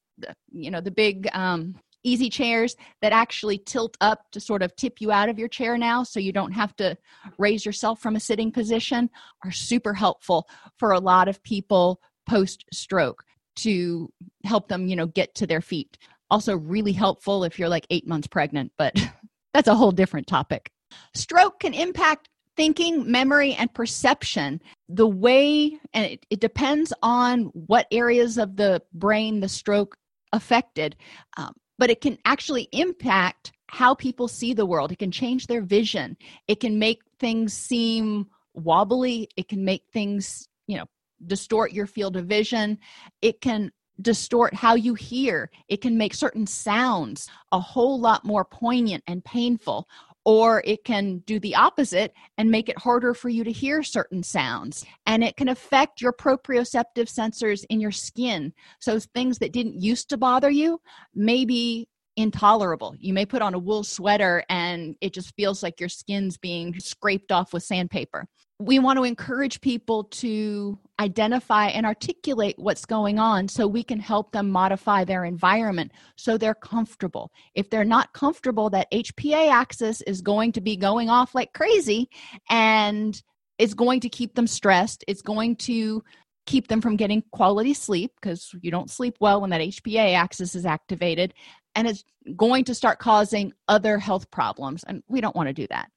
you know the big um, easy chairs that actually tilt up to sort of tip you out of your chair now so you don't have to raise yourself from a sitting position are super helpful for a lot of people post stroke to help them you know get to their feet. Also really helpful if you're like 8 months pregnant but that's a whole different topic. Stroke can impact thinking, memory, and perception, the way, and it, it depends on what areas of the brain the stroke affected, um, but it can actually impact how people see the world. It can change their vision. It can make things seem wobbly. It can make things, you know, distort your field of vision. It can distort how you hear. It can make certain sounds a whole lot more poignant and painful or it can do the opposite and make it harder for you to hear certain sounds. And it can affect your proprioceptive sensors in your skin. So things that didn't used to bother you may be intolerable. You may put on a wool sweater and it just feels like your skin's being scraped off with sandpaper we want to encourage people to identify and articulate what's going on so we can help them modify their environment so they're comfortable. If they're not comfortable, that HPA axis is going to be going off like crazy and it's going to keep them stressed. It's going to keep them from getting quality sleep because you don't sleep well when that HPA axis is activated and it's going to start causing other health problems and we don't want to do that.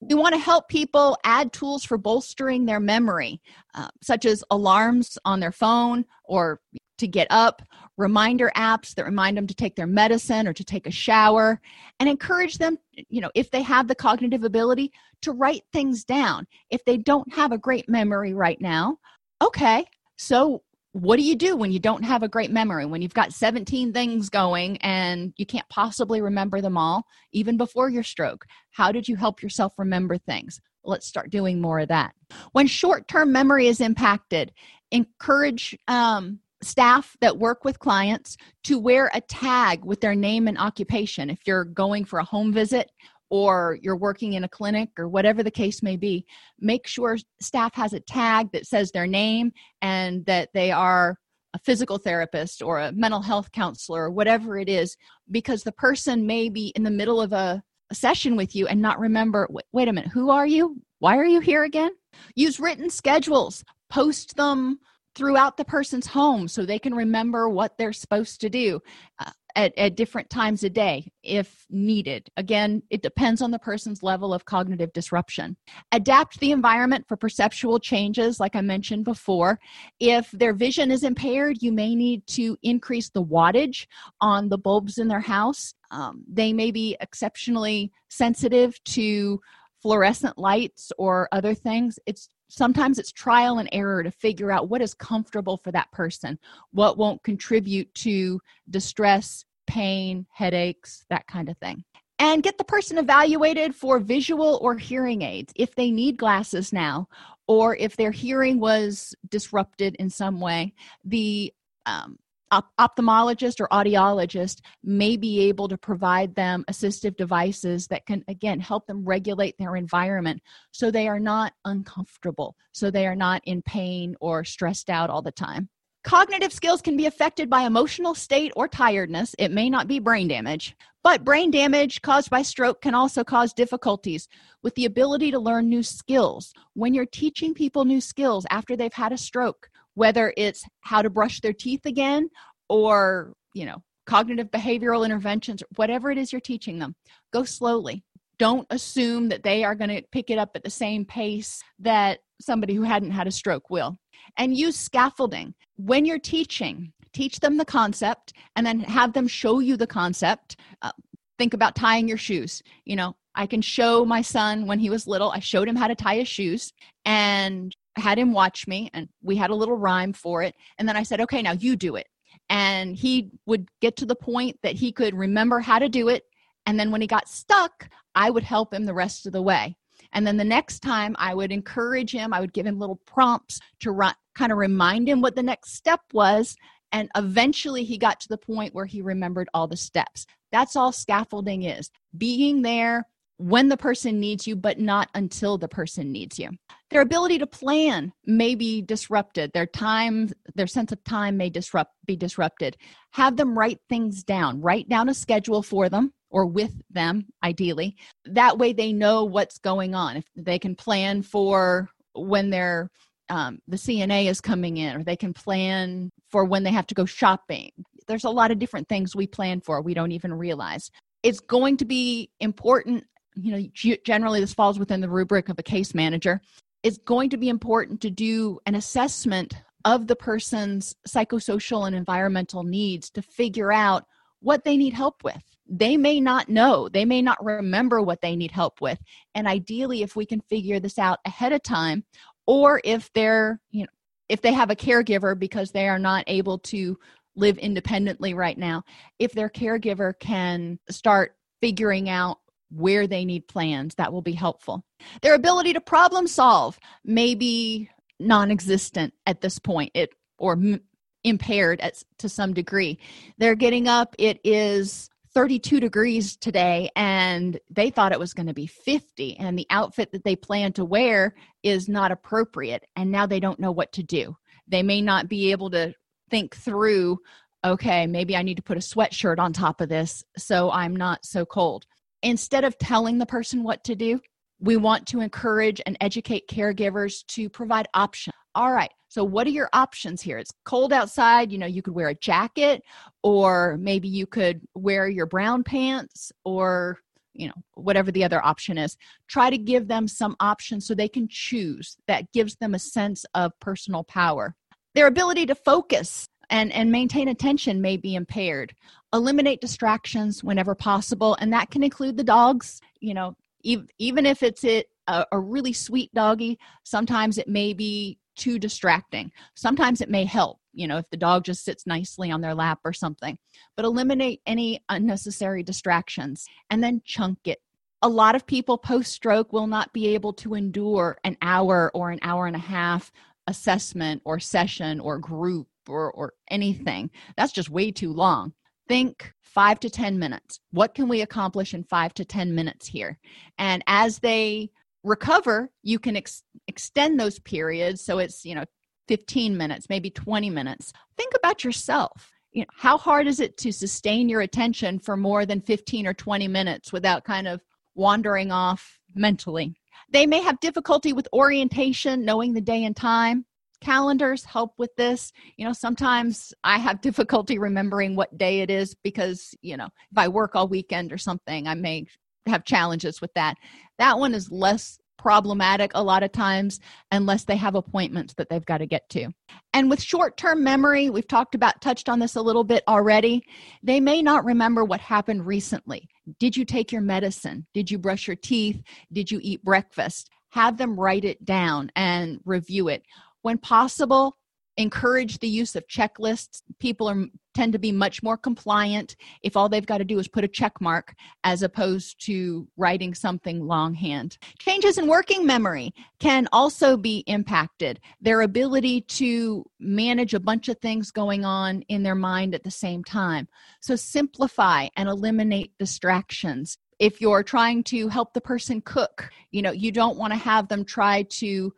We want to help people add tools for bolstering their memory uh, such as alarms on their phone or to get up reminder apps that remind them to take their medicine or to take a shower and encourage them you know if they have the cognitive ability to write things down. If they don't have a great memory right now okay so what do you do when you don't have a great memory when you've got 17 things going and you can't possibly remember them all even before your stroke? How did you help yourself remember things? Let's start doing more of that. When short-term memory is impacted encourage um, staff that work with clients to wear a tag with their name and occupation. If you're going for a home visit or you're working in a clinic or whatever the case may be make sure staff has a tag that says their name and that they are a physical therapist or a mental health counselor or whatever it is because the person may be in the middle of a, a session with you and not remember wait, wait a minute who are you? Why are you here again? Use written schedules. Post them throughout the person's home so they can remember what they're supposed to do. Uh, at, at different times a day if needed. Again, it depends on the person's level of cognitive disruption. Adapt the environment for perceptual changes, like I mentioned before. If their vision is impaired, you may need to increase the wattage on the bulbs in their house. Um, they may be exceptionally sensitive to fluorescent lights or other things. It's sometimes it's trial and error to figure out what is comfortable for that person what won't contribute to distress pain headaches that kind of thing. And get the person evaluated for visual or hearing aids if they need glasses now or if their hearing was disrupted in some way. The um, op- ophthalmologist or audiologist may be able to provide them assistive devices that can again help them regulate their environment so they are not uncomfortable so they are not in pain or stressed out all the time Cognitive skills can be affected by emotional state or tiredness. It may not be brain damage, but brain damage caused by stroke can also cause difficulties with the ability to learn new skills. When you're teaching people new skills after they've had a stroke, whether it's how to brush their teeth again or you know cognitive behavioral interventions whatever it is you're teaching them go slowly. Don't assume that they are going to pick it up at the same pace that somebody who hadn't had a stroke will. And use scaffolding. When you're teaching teach them the concept and then have them show you the concept. Uh, think about tying your shoes. You know i can show my son when he was little i showed him how to tie his shoes and had him watch me and we had a little rhyme for it and then i said okay now you do it. And he would get to the point that he could remember how to do it and then when he got stuck i would help him the rest of the way. And then the next time i would encourage him i would give him little prompts to run, kind of remind him what the next step was and eventually he got to the point where he remembered all the steps. That's all scaffolding is. Being there when the person needs you, but not until the person needs you. Their ability to plan may be disrupted. Their time, their sense of time may disrupt be disrupted. Have them write things down. Write down a schedule for them or with them, ideally. That way they know what's going on. If they can plan for when they're um, the CNA is coming in, or they can plan for when they have to go shopping. There's a lot of different things we plan for we don't even realize. It's going to be important you know generally this falls within the rubric of a case manager it's going to be important to do an assessment of the person's psychosocial and environmental needs to figure out what they need help with. They may not know they may not remember what they need help with and ideally if we can figure this out ahead of time or if they're you know if they have a caregiver because they are not able to live independently right now if their caregiver can start figuring out where they need plans that will be helpful. Their ability to problem solve may be non-existent at this point it or m- impaired at, to some degree. They're getting up it is 32 degrees today and they thought it was going to be 50 and the outfit that they plan to wear is not appropriate and now they don't know what to do. They may not be able to think through okay maybe i need to put a sweatshirt on top of this so i'm not so cold instead of telling the person what to do, we want to encourage and educate caregivers to provide options. All right, so what are your options here? It's cold outside, you know, you could wear a jacket, or maybe you could wear your brown pants, or you know, whatever the other option is. Try to give them some options so they can choose. That gives them a sense of personal power. Their ability to focus and, and maintain attention may be impaired. Eliminate distractions whenever possible and that can include the dogs. You know ev- even if it's it, a, a really sweet doggy sometimes it may be too distracting. Sometimes it may help you know if the dog just sits nicely on their lap or something. But eliminate any unnecessary distractions and then chunk it. A lot of people post stroke will not be able to endure an hour or an hour and a half assessment or session or group or, or anything. That's just way too long. Think five to ten minutes. What can we accomplish in five to ten minutes here? And as they recover you can ex- extend those periods. So it's you know 15 minutes maybe 20 minutes. Think about yourself. You know how hard is it to sustain your attention for more than 15 or 20 minutes without kind of wandering off mentally? They may have difficulty with orientation knowing the day and time calendars help with this you know sometimes i have difficulty remembering what day it is because you know if i work all weekend or something i may have challenges with that that one is less problematic a lot of times unless they have appointments that they've got to get to. And with short term memory, we've talked about, touched on this a little bit already. They may not remember what happened recently. Did you take your medicine? Did you brush your teeth? Did you eat breakfast? Have them write it down and review it. When possible, encourage the use of checklists. People are tend to be much more compliant if all they've got to do is put a check mark as opposed to writing something longhand. Changes in working memory can also be impacted. Their ability to manage a bunch of things going on in their mind at the same time. So simplify and eliminate distractions. If you're trying to help the person cook you know you don't want to have them try to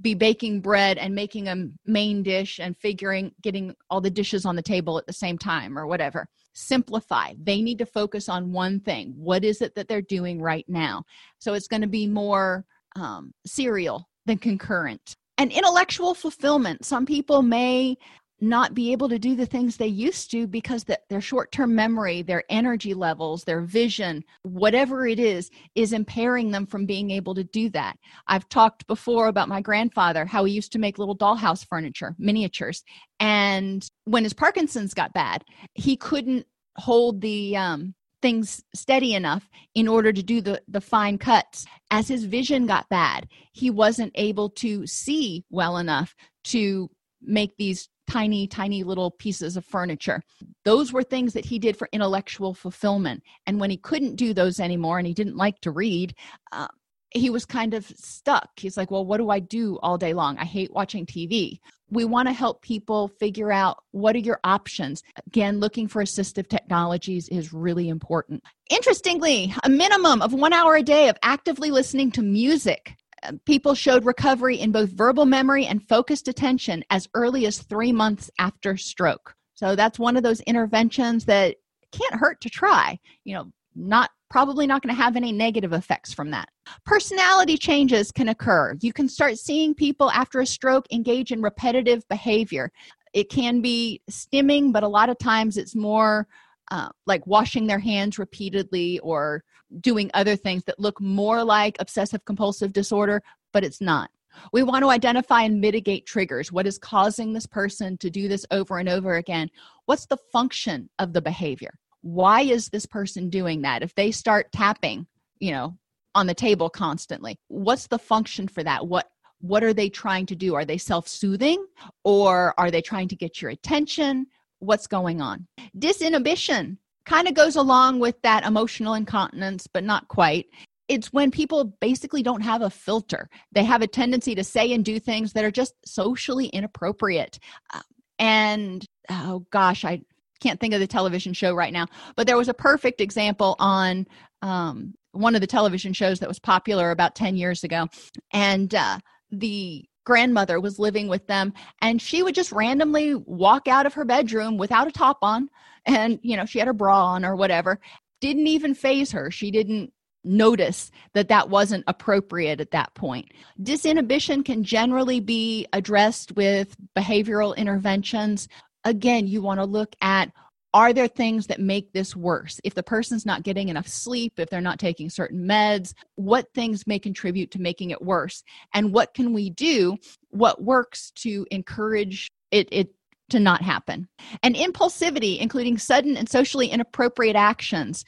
be baking bread and making a main dish and figuring getting all the dishes on the table at the same time or whatever. Simplify. They need to focus on one thing. What is it that they're doing right now? So it's going to be more um, serial than concurrent. And intellectual fulfillment. Some people may not be able to do the things they used to because the, their short-term memory their energy levels their vision whatever it is is impairing them from being able to do that. I've talked before about my grandfather how he used to make little dollhouse furniture miniatures. And when his parkinson's got bad he couldn't hold the um, things steady enough in order to do the the fine cuts. As his vision got bad he wasn't able to see well enough to make these tiny, tiny little pieces of furniture. Those were things that he did for intellectual fulfillment. And when he couldn't do those anymore and he didn't like to read, uh, he was kind of stuck. He's like, Well, what do I do all day long? I hate watching TV. We want to help people figure out what are your options. Again, looking for assistive technologies is really important. Interestingly, a minimum of one hour a day of actively listening to music people showed recovery in both verbal memory and focused attention as early as three months after stroke. So that's one of those interventions that can't hurt to try. You know, not probably not going to have any negative effects from that. Personality changes can occur. You can start seeing people after a stroke engage in repetitive behavior. It can be stimming, but a lot of times it's more uh, like washing their hands repeatedly or doing other things that look more like obsessive compulsive disorder, but it's not. We want to identify and mitigate triggers. What is causing this person to do this over and over again? What's the function of the behavior? Why is this person doing that? If they start tapping, you know, on the table constantly, what's the function for that? What what are they trying to do? Are they self-soothing or are they trying to get your attention? What's going on? Disinhibition kind of goes along with that emotional incontinence, but not quite. It's when people basically don't have a filter. They have a tendency to say and do things that are just socially inappropriate. Uh, and oh gosh, I can't think of the television show right now, but there was a perfect example on um, one of the television shows that was popular about 10 years ago. And uh, the grandmother was living with them, and she would just randomly walk out of her bedroom without a top on and you know she had her bra on or whatever didn't even faze her. She didn't notice that that wasn't appropriate at that point. Disinhibition can generally be addressed with behavioral interventions. Again you want to look at are there things that make this worse if the person's not getting enough sleep if they're not taking certain meds what things may contribute to making it worse and what can we do what works to encourage it, it to not happen. And impulsivity, including sudden and socially inappropriate actions.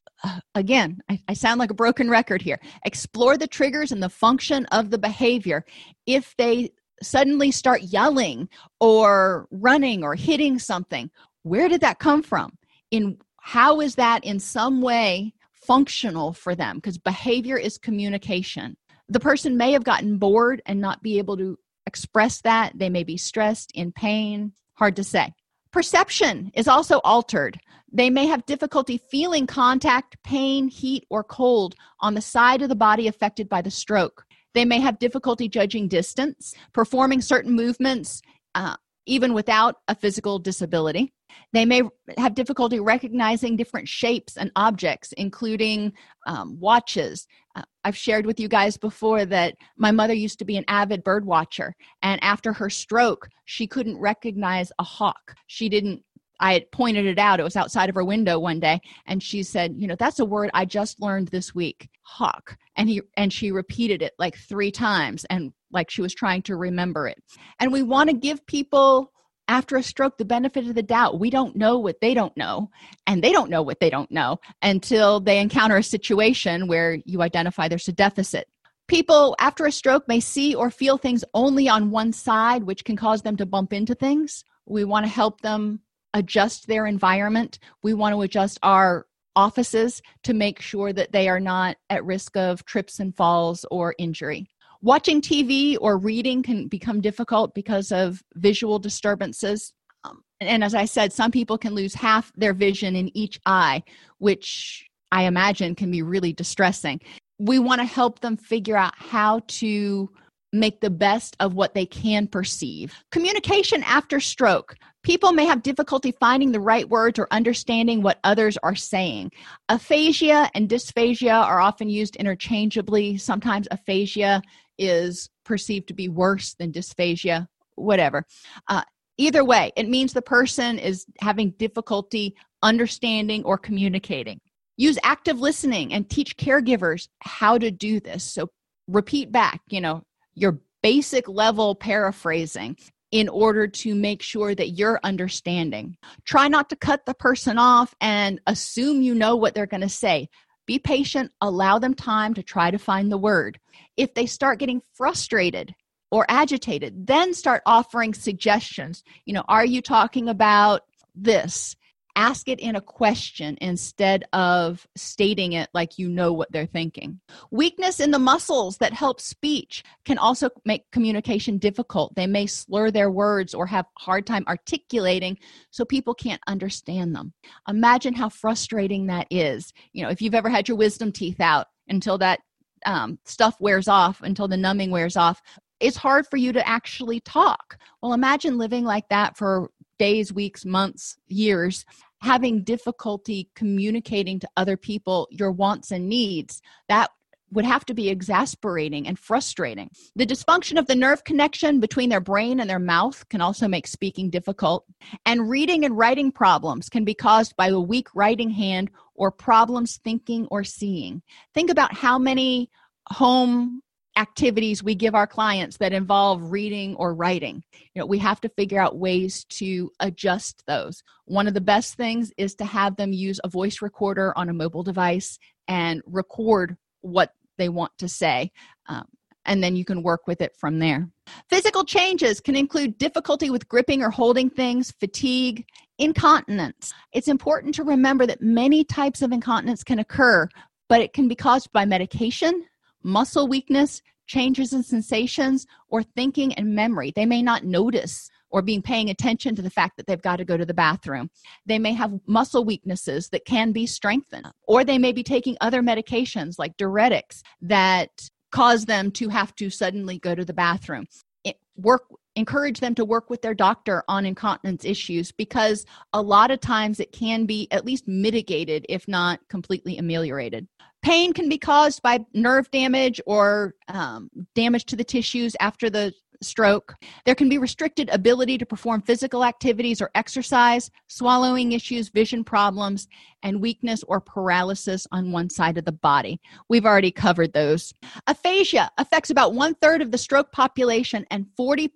Again, I, I sound like a broken record here. Explore the triggers and the function of the behavior. If they suddenly start yelling or running or hitting something. Where did that come from? In how is that in some way functional for them? Because behavior is communication. The person may have gotten bored and not be able to express that. They may be stressed, in pain, hard to say. Perception is also altered. They may have difficulty feeling contact, pain, heat, or cold on the side of the body affected by the stroke. They may have difficulty judging distance, performing certain movements, uh, even without a physical disability. They may have difficulty recognizing different shapes and objects, including um, watches. Uh, I've shared with you guys before that my mother used to be an avid bird watcher, and after her stroke, she couldn't recognize a hawk. She didn't I had pointed it out. It was outside of her window one day, and she said, "You know, that's a word I just learned this week, hawk." And he and she repeated it like three times, and like she was trying to remember it. And we want to give people after a stroke the benefit of the doubt. We don't know what they don't know, and they don't know what they don't know until they encounter a situation where you identify there's a deficit. People after a stroke may see or feel things only on one side, which can cause them to bump into things. We want to help them adjust their environment. We want to adjust our offices to make sure that they are not at risk of trips and falls or injury. Watching TV or reading can become difficult because of visual disturbances. Um, and as I said, some people can lose half their vision in each eye, which I imagine can be really distressing. We want to help them figure out how to make the best of what they can perceive. Communication after stroke. People may have difficulty finding the right words or understanding what others are saying. Aphasia and dysphasia are often used interchangeably. Sometimes aphasia is perceived to be worse than dysphasia, whatever. Uh, either way, it means the person is having difficulty understanding or communicating. Use active listening and teach caregivers how to do this. So repeat back, you know, your basic level paraphrasing in order to make sure that you're understanding. Try not to cut the person off and assume you know what they're going to say. Be patient, allow them time to try to find the word. If they start getting frustrated or agitated, then start offering suggestions. You know, are you talking about this? Ask it in a question instead of stating it like you know what they're thinking. Weakness in the muscles that help speech can also make communication difficult. They may slur their words or have hard time articulating so people can't understand them. Imagine how frustrating that is. You know, if you've ever had your wisdom teeth out until that um, stuff wears off, until the numbing wears off, it's hard for you to actually talk. Well, imagine living like that for days, weeks, months, years having difficulty communicating to other people your wants and needs that would have to be exasperating and frustrating. The dysfunction of the nerve connection between their brain and their mouth can also make speaking difficult. And reading and writing problems can be caused by a weak writing hand or problems thinking or seeing. Think about how many home activities we give our clients that involve reading or writing. You know, we have to figure out ways to adjust those. One of the best things is to have them use a voice recorder on a mobile device and record what they want to say. Um, and then you can work with it from there. Physical changes can include difficulty with gripping or holding things, fatigue, incontinence. It's important to remember that many types of incontinence can occur, but it can be caused by medication, muscle weakness, changes in sensations, or thinking and memory. They may not notice or being paying attention to the fact that they've got to go to the bathroom. They may have muscle weaknesses that can be strengthened, or they may be taking other medications like diuretics that cause them to have to suddenly go to the bathroom. It, work encourage them to work with their doctor on incontinence issues because a lot of times it can be at least mitigated if not completely ameliorated Pain can be caused by nerve damage or um, damage to the tissues after the stroke. There can be restricted ability to perform physical activities or exercise, swallowing issues, vision problems, and weakness or paralysis on one side of the body. We've already covered those. Aphasia affects about one third of the stroke population, and 40%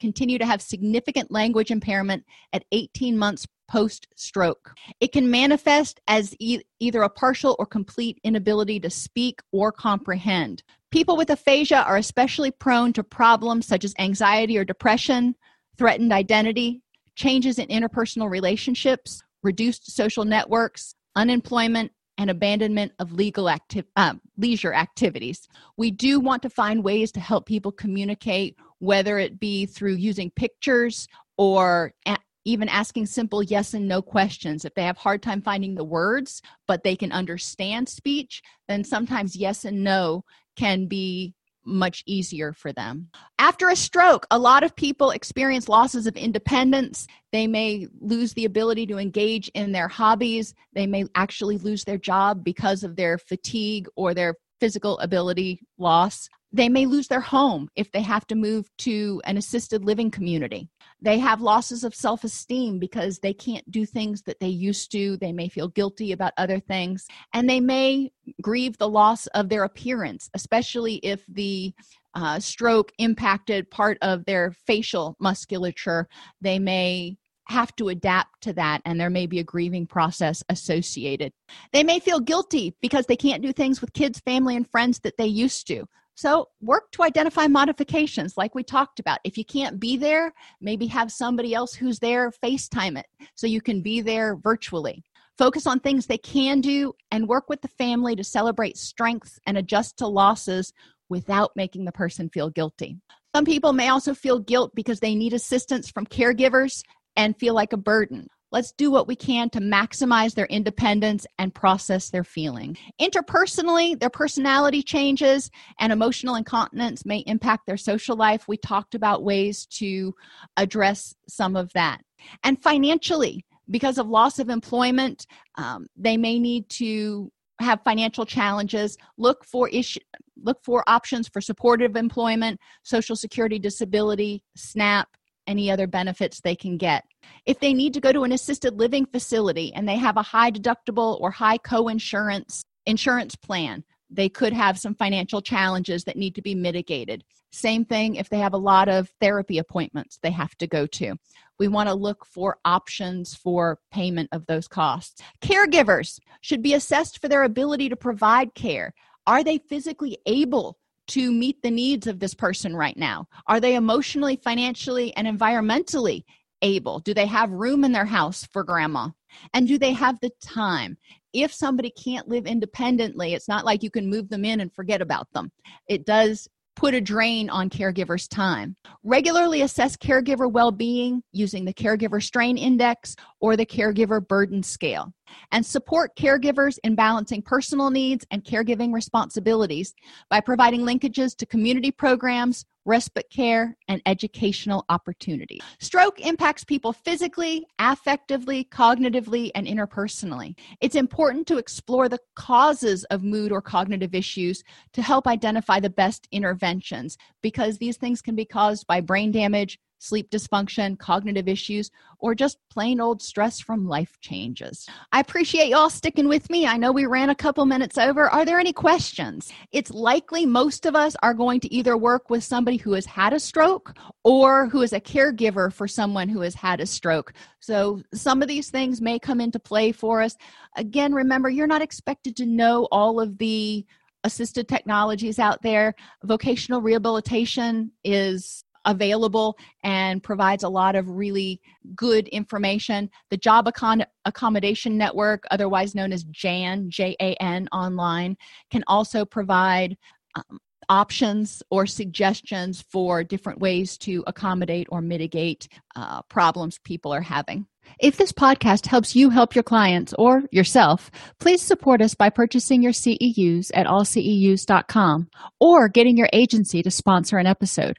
continue to have significant language impairment at 18 months post stroke. It can manifest as e- either a partial or complete inability to speak or comprehend. People with aphasia are especially prone to problems such as anxiety or depression, threatened identity, changes in interpersonal relationships, reduced social networks, unemployment, and abandonment of legal acti- uh, leisure activities. We do want to find ways to help people communicate, whether it be through using pictures or a- even asking simple yes and no questions. If they have hard time finding the words, but they can understand speech, then sometimes yes and no can be much easier for them. After a stroke, a lot of people experience losses of independence. They may lose the ability to engage in their hobbies. They may actually lose their job because of their fatigue or their physical ability loss. They may lose their home if they have to move to an assisted living community. They have losses of self esteem because they can't do things that they used to. They may feel guilty about other things. And they may grieve the loss of their appearance, especially if the uh, stroke impacted part of their facial musculature. They may have to adapt to that and there may be a grieving process associated. They may feel guilty because they can't do things with kids, family, and friends that they used to. So, work to identify modifications like we talked about. If you can't be there, maybe have somebody else who's there FaceTime it so you can be there virtually. Focus on things they can do and work with the family to celebrate strengths and adjust to losses without making the person feel guilty. Some people may also feel guilt because they need assistance from caregivers and feel like a burden. Let's do what we can to maximize their independence and process their feeling. Interpersonally, their personality changes and emotional incontinence may impact their social life. We talked about ways to address some of that. And financially, because of loss of employment, um, they may need to have financial challenges look for issue look for options for supportive employment social security disability snap any other benefits they can get. If they need to go to an assisted living facility and they have a high deductible or high co-insurance insurance plan, they could have some financial challenges that need to be mitigated. Same thing if they have a lot of therapy appointments they have to go to. We want to look for options for payment of those costs. Caregivers should be assessed for their ability to provide care. Are they physically able to meet the needs of this person right now? Are they emotionally, financially, and environmentally able? Do they have room in their house for grandma? And do they have the time? If somebody can't live independently, it's not like you can move them in and forget about them. It does put a drain on caregivers' time. Regularly assess caregiver well being using the Caregiver Strain Index or the Caregiver Burden Scale, and support caregivers in balancing personal needs and caregiving responsibilities by providing linkages to community programs, respite care, and educational opportunities. Stroke impacts people physically, affectively, cognitively, and interpersonally. It's important to explore the causes of mood or cognitive issues to help identify the best interventions because these things can be caused by brain damage, sleep dysfunction, cognitive issues, or just plain old stress from life changes. I appreciate y'all sticking with me. I know we ran a couple minutes over. Are there any questions? It's likely most of us are going to either work with somebody who has had a stroke or who is a caregiver for someone who has had a stroke. So some of these things may come into play for us. Again, remember, you're not expected to know all of the assisted technologies out there. Vocational rehabilitation is available and provides a lot of really good information. The Job Accom- Accommodation Network, otherwise known as JAN, J A N online, can also provide um, options or suggestions for different ways to accommodate or mitigate uh, problems people are having. If this podcast helps you help your clients or yourself, please support us by purchasing your CEUs at allceus.com or getting your agency to sponsor an episode.